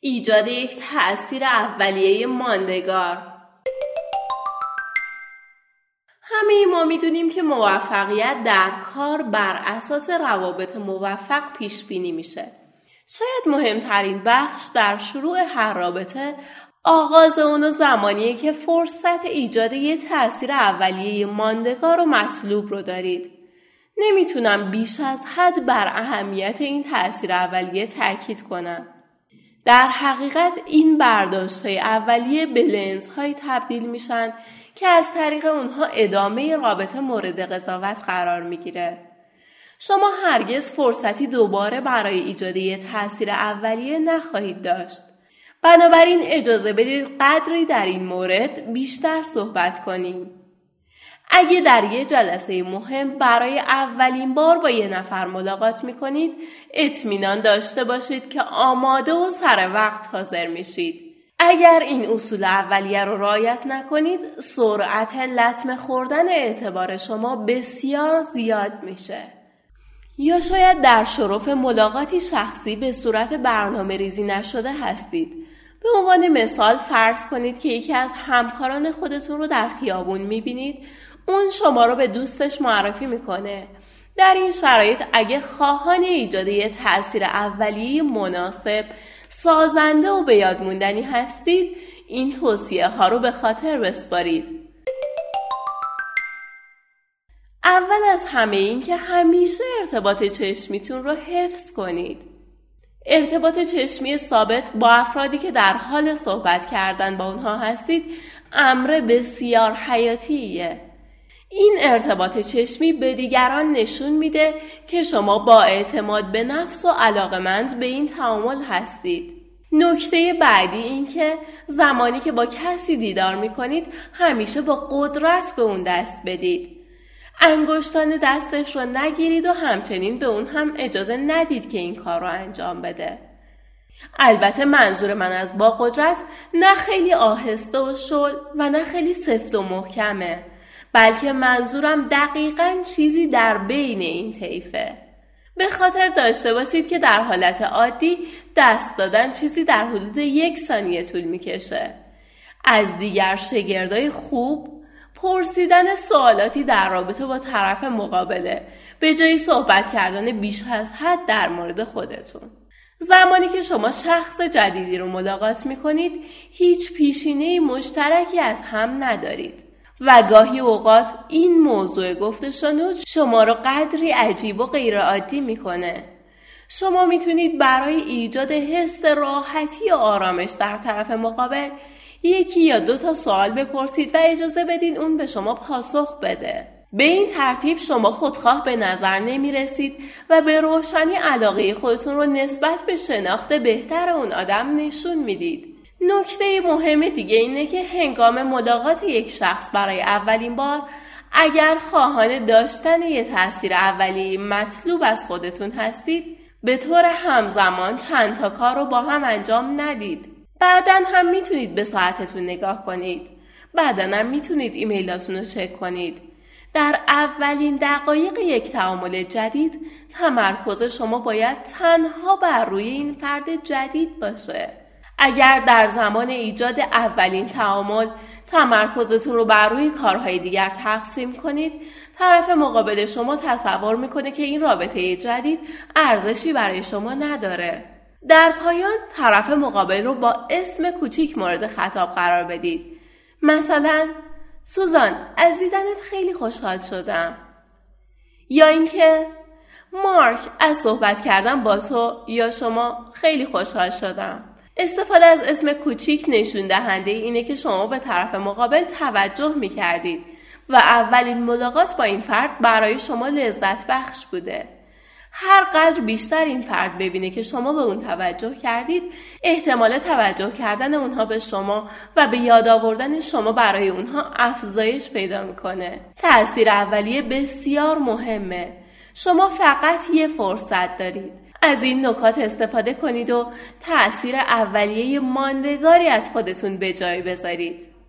ایجاد یک تأثیر اولیه ماندگار همه ما می‌دونیم که موفقیت در کار بر اساس روابط موفق پیش بینی میشه. شاید مهمترین بخش در شروع هر رابطه آغاز اون و زمانیه که فرصت ایجاد یه تأثیر اولیه ماندگار و مطلوب رو دارید. نمی‌تونم بیش از حد بر اهمیت این تأثیر اولیه تاکید کنم. در حقیقت این برداشت های اولیه به لنز های تبدیل میشن که از طریق اونها ادامه رابطه مورد قضاوت قرار می‌گیره. شما هرگز فرصتی دوباره برای ایجاد یه تاثیر اولیه نخواهید داشت. بنابراین اجازه بدید قدری در این مورد بیشتر صحبت کنیم. اگه در یه جلسه مهم برای اولین بار با یه نفر ملاقات می‌کنید اطمینان داشته باشید که آماده و سر وقت حاضر میشید. اگر این اصول اولیه رو رعایت نکنید سرعت لطمه خوردن اعتبار شما بسیار زیاد میشه. یا شاید در شرف ملاقاتی شخصی به صورت برنامه ریزی نشده هستید. به عنوان مثال فرض کنید که یکی از همکاران خودتون رو در خیابون می‌بینید اون شما رو به دوستش معرفی می‌کنه. در این شرایط اگه خواهان ایجاد یه تأثیر اولیه مناسب سازنده و به هستید این توصیه ها رو به خاطر بسپارید. اول از همه این که همیشه ارتباط چشمیتون رو حفظ کنید. ارتباط چشمی ثابت با افرادی که در حال صحبت کردن با اونها هستید امر بسیار حیاتیه. این ارتباط چشمی به دیگران نشون میده که شما با اعتماد به نفس و علاقمند به این تعامل هستید. نکته بعدی این که زمانی که با کسی دیدار می کنید همیشه با قدرت به اون دست بدید. انگشتان دستش رو نگیرید و همچنین به اون هم اجازه ندید که این کار رو انجام بده. البته منظور من از با قدرت نه خیلی آهسته و شل و نه خیلی سفت و محکمه. بلکه منظورم دقیقا چیزی در بین این طیفه به خاطر داشته باشید که در حالت عادی دست دادن چیزی در حدود یک ثانیه طول می‌کشه از دیگر شگردای خوب پرسیدن سوالاتی در رابطه با طرف مقابله به جای صحبت کردن بیش از حد در مورد خودتون زمانی که شما شخص جدیدی رو ملاقات می کنید هیچ پیشینه مشترکی از هم ندارید و گاهی اوقات این موضوع گفته شنود شما رو قدری عجیب و غیرعادی می‌کنه. شما می‌تونید برای ایجاد حس راحتی و آرامش در طرف مقابل یکی یا دو تا سوال بپرسید و اجازه بدین اون به شما پاسخ بده. به این ترتیب شما خودخواه به نظر نمی رسید و به روشنی علاقه خودتون رو نسبت به شناخت بهتر اون آدم نشون می‌دید. نکته مهم دیگه اینه که هنگام ملاقات یک شخص برای اولین بار اگر خواهان داشتن یه تاثیر اولی مطلوب از خودتون هستید به طور همزمان چند تا کار رو با هم انجام ندید. بعدا هم می‌تونید به ساعتتون نگاه کنید. بعدا هم می‌تونید ایمیلاتون رو چک کنید. در اولین دقایق یک تعامل جدید تمرکز شما باید تنها بر روی این فرد جدید باشه. اگر در زمان ایجاد اولین تعامل تمرکزتون رو بر روی کارهای دیگر تقسیم کنید طرف مقابل شما تصور می‌کنه که این رابطه جدید ارزشی برای شما نداره در پایان طرف مقابل رو با اسم کوچیک مورد خطاب قرار بدید. مثلا سوزان از دیدنت خیلی خوشحال شدم. یا اینکه مارک از صحبت کردن با تو یا شما خیلی خوشحال شدم. استفاده از اسم کوچیک نشون دهنده اینه که شما به طرف مقابل توجه می کردید و اولین ملاقات با این فرد برای شما لذت بخش بوده. هر قدر بیشتر این فرد ببینه که شما به اون توجه کردید احتمال توجه کردن اونها به شما و به یاد آوردن شما برای اونها افزایش پیدا می‌کنه. تأثیر اولیه بسیار مهمه. شما فقط یه فرصت دارید. از این نکات استفاده کنید و تأثیر اولیه ماندگاری از خودتون به جای بذارید.